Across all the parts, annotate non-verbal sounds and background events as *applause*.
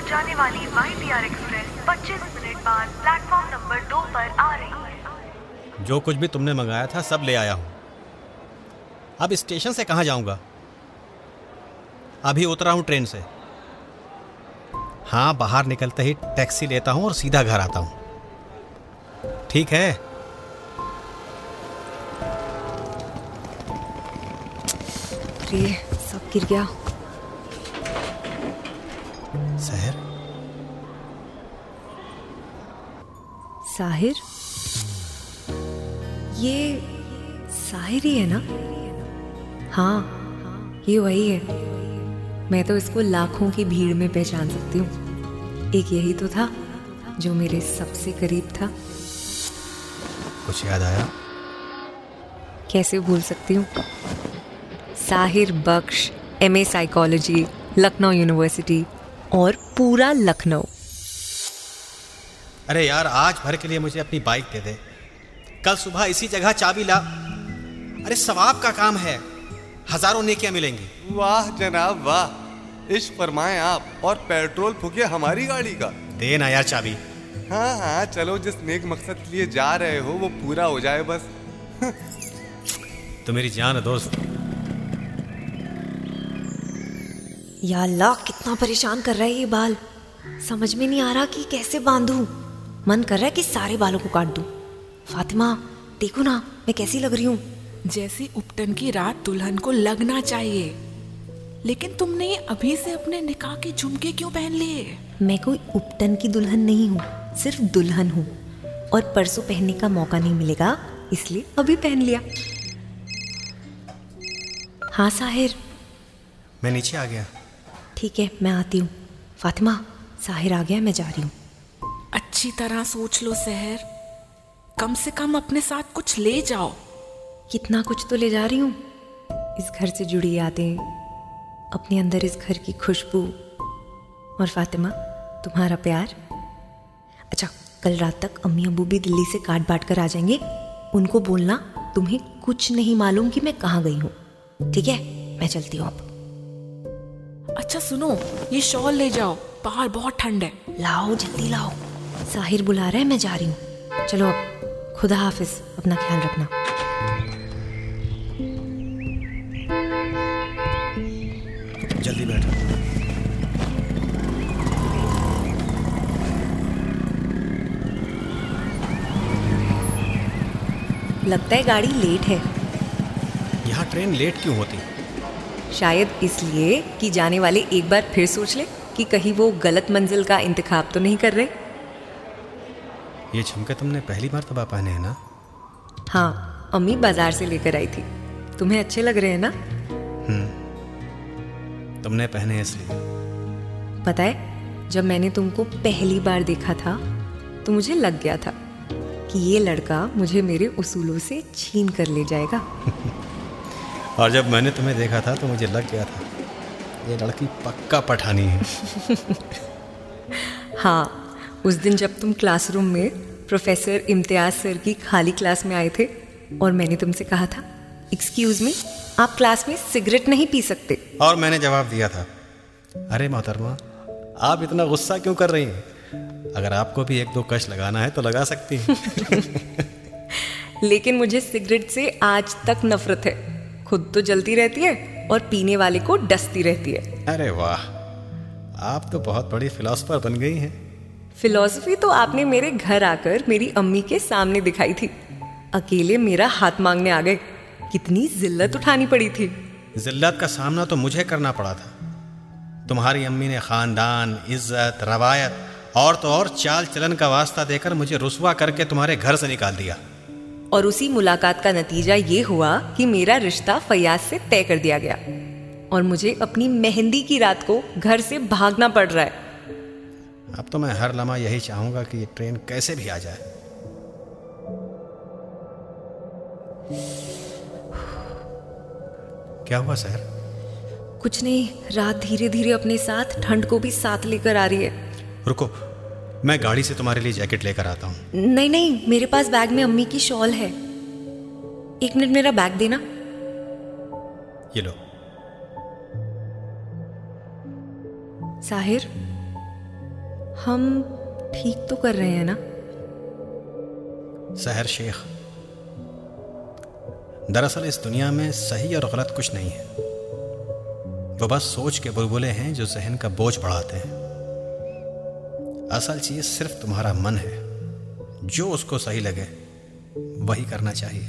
Hyderabad जाने वाली Y T R express पच्चीस मिनट बाद प्लेटफॉर्म नंबर दो पर आ रही है। जो कुछ भी तुमने मंगाया था सब ले आया हूँ। अब स्टेशन से कहाँ जाऊँगा? अभी उतरा हूँ ट्रेन से। हाँ बाहर निकलते ही टैक्सी लेता हूँ और सीधा घर आता हूँ। ठीक है? सब गिर गया। शहर साहिर? ये साहिर ही है ना? हाँ ये वही है। मैं तो इसको लाखों की भीड़ में पहचान सकती हूँ। एक यही तो था जो मेरे सबसे करीब था। कुछ याद आया? कैसे भूल सकती हूँ? Sahir Bakhsh M A psychology Lucknow university और पूरा लखनऊ। अरे यार आज भर के लिए मुझे अपनी बाइक दे दे। कल सुबह इसी जगह चाबी ला। अरे सवाब का काम है। हज़ारों नेकियाँ मिलेंगी। वाह जनाब वाह। इश्क फरमाए आप और पेट्रोल फूके हमारी गाड़ी का। दे ना यार चाबी। हाँ हाँ चलो जिस नेक मकसद के लिए जा रहे हो वो पूरा हो जाए बस। तो मेरी जान है दोस्त। या अल्लाह कितना परेशान कर रहा है ये बाल। समझ में नहीं आ रहा कि कैसे बांधूं। मन कर रहा है कि सारे बालों को काट दूँ। फातिमा देखो ना मैं कैसी लग रही हूँ। जैसे उपटन की रात दुल्हन को लगना चाहिए। लेकिन तुमने अभी से अपने निकाह के झुमके क्यों पहन लिए? मैं कोई उपटन की दुल्हन नहीं हूँ सिर्फ़ दुल्हन हूँ। और परसों पहनने का मौका नहीं मिलेगा इसलिए अभी पहन लिया। हाँ साहिर। मैं नीचे आ गया। ठीक है मैं आती हूँ। फातिमा साहिर आ गया मैं जा रही हूँ। अच्छी तरह सोच लो सहर कम से कम अपने साथ कुछ ले जाओ। कितना कुछ तो ले जा रही हूँ। इस घर से जुड़ी यादें अपने अंदर इस घर की खुशबू। और फातिमा तुम्हारा प्यार। अच्छा कल रात तक अम्मी अबू भी दिल्ली से काट बांट कर आ जाएँगे। उनको बोलना तुम्हें कुछ नहीं मालूम कि मैं कहाँ गई हूँ। ठीक है मैं चलती हूँ अब। अच्छा सुनो ये शॉल ले जाओ। बाहर बहुत ठंड है। लाओ जल्दी लाओ। साहिर बुला रहा है मैं जा रही हूँ। चलो अब खुदा हाफिज अपना ख्याल रखना। जल्दी बैठो। लगता है गाड़ी लेट है। यहाँ ट्रेन लेट क्यों होती? शायद इसलिए कि जाने वाले एक बार फिर सोच ले कि कहीं वो गलत मंजिल का इंतखाब तो नहीं कर रहे। ये झुमके तुमने पहली बार तबाह पहने हैं ना? हाँ अम्मी बाज़ार से लेकर आई थी। तुम्हें अच्छे लग रहे हैं ना? तुमने पहने इसलिए। पता है जब मैंने तुमको पहली बार देखा था तो मुझे लग गया था कि ये लड़का मुझे मेरे उसूलों से छीन कर ले जाएगा। *laughs* और जब मैंने तुम्हें देखा था तो मुझे लग गया था ये लड़की पक्का पठानी है। *laughs* हाँ उस दिन जब तुम क्लासरूम में प्रोफेसर इम्तियाज़ सर की खाली क्लास में आए थे और मैंने तुमसे कहा था एक्सक्यूज मी आप क्लास में सिगरेट नहीं पी सकते। और मैंने जवाब दिया था अरे मोहतरमा आप इतना गुस्सा क्यों कर रही हैं? अगर आपको भी एक दो कश लगाना है तो लगा सकती हैं। *laughs* लेकिन मुझे सिगरेट से आज तक नफरत है। खुद तो जलती रहती है और पीने वाले को डसती रहती है। अरे वाह आप तो बहुत बड़ी फिलोसफर बन गई हैं। फिलोसफी तो आपने मेरे घर आकर मेरी अम्मी के सामने दिखाई थी। अकेले मेरा हाथ मांगने आ गए। कितनी जिल्लत उठानी पड़ी थी। जिल्लत का सामना तो मुझे करना पड़ा था। तुम्हारी अम्मी ने खानदान इज़्ज़त रवायत और तो और चाल चलन का वास्ता देकर मुझे रुसवा करके तुम्हारे घर से निकाल दिया। और उसी मुलाकात का नतीजा ये हुआ कि मेरा रिश्ता फयाज से तय कर दिया गया। और मुझे अपनी मेहंदी की रात को घर से भागना पड़ रहा है। अब तो मैं हर लम्हा यही चाहूँगा कि ये ट्रेन कैसे भी आ जाए। क्या हुआ सर? कुछ नहीं रात धीरे धीरे अपने साथ ठंड को भी साथ लेकर आ रही है। रुको मैं गाड़ी से तुम्हारे लिए जैकेट लेकर आता हूँ। नहीं नहीं मेरे पास बैग में अम्मी की शॉल है। एक मिनट मेरा बैग देना। ये लो। साहिर हम ठीक तो कर रहे हैं ना? सहर शेख दरअसल इस दुनिया में सही और गलत कुछ नहीं है। वो बस सोच के बुलबुले हैं जो जहन का बोझ बढ़ाते हैं। असल चीज़ सिर्फ़ तुम्हारा मन है। जो उसको सही लगे वही करना चाहिए।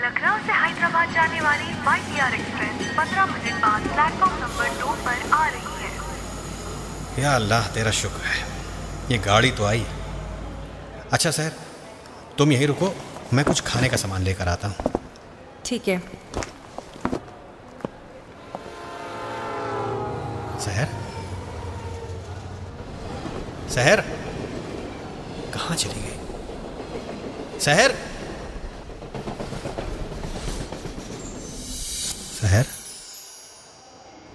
लखनऊ से हैदराबाद जाने वाली वाई एक्सप्रेस पंद्रह मिनट बाद प्लेटफॉर्म नंबर दो पर आ रही है। या अल्लाह तेरा शुक्र है। ये गाड़ी तो आई। अच्छा सर तुम यहीं रुको। मैं कुछ खाने का सामान लेकर आता हूँ। ठीक है। सहर सहर कहाँ चली गई? सहर सहर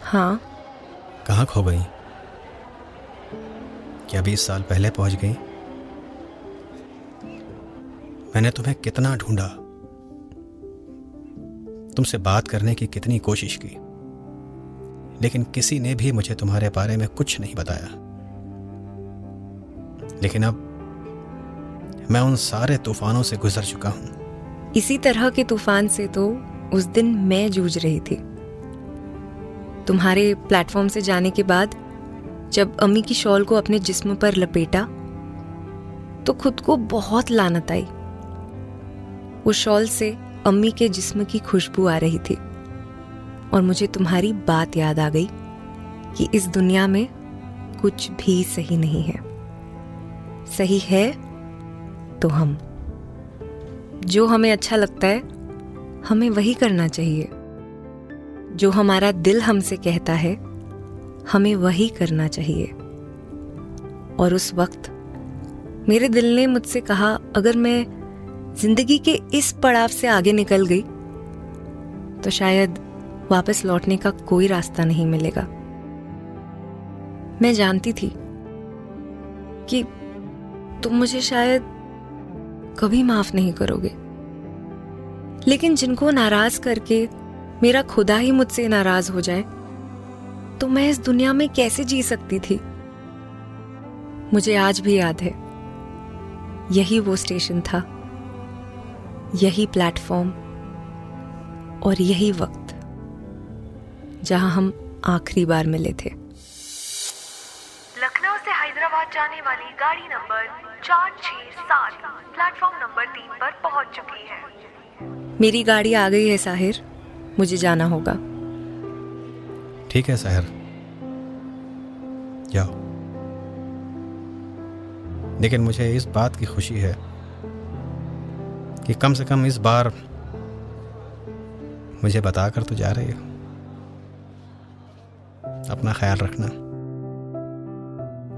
हाँ। कहाँ खो गई? क्या बीस साल पहले पहुँच गई? मैंने तुम्हें कितना ढूंढा? तुमसे बात करने की कितनी कोशिश की? लेकिन किसी ने भी मुझे तुम्हारे बारे में कुछ नहीं बताया। लेकिन अब मैं उन सारे तूफानों से गुजर चुका हूँ। इसी तरह के तूफ़ान से तो उस दिन मैं जूझ रही थी। तुम्हारे प्लेटफॉर्म से जाने के बाद जब अम्मी की शॉल को अपने जिस्म पर लपेटा तो खुद को बहुत लानत आई। वो शॉल से अम्मी के जिस्म की खुशबू आ रही थी और मुझे तुम्हारी बात याद आ गई कि इस दुनिया में कुछ भी सही नहीं है। सही है तो हम। जो हमें अच्छा लगता है, हमें वही करना चाहिए। जो हमारा दिल हमसे कहता है, हमें वही करना चाहिए। और उस वक्त मेरे दिल ने मुझसे कहा, अगर मैं ज़िंदगी के इस पड़ाव से आगे निकल गई तो शायद वापस लौटने का कोई रास्ता नहीं मिलेगा। मैं जानती थी कि तुम मुझे शायद कभी माफ़ नहीं करोगे। लेकिन जिनको नाराज़ करके मेरा खुदा ही मुझसे नाराज़ हो जाए तो मैं इस दुनिया में कैसे जी सकती थी? मुझे आज भी याद है। यही वो स्टेशन था, यही प्लेटफॉर्म और यही वक्त, जहाँ हम आखिरी बार मिले थे। हैदराबाद जाने वाली गाड़ी नंबर चार छह सात प्लेटफॉर्म नंबर तीन पर पहुँच चुकी है। मेरी गाड़ी आ गई है साहिर। मुझे जाना होगा। ठीक है सहर। जाओ। लेकिन मुझे इस बात की खुशी है कि कम से कम इस बार मुझे बताकर तो जा रही हो। अपना ख्याल रखना।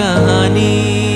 कहानी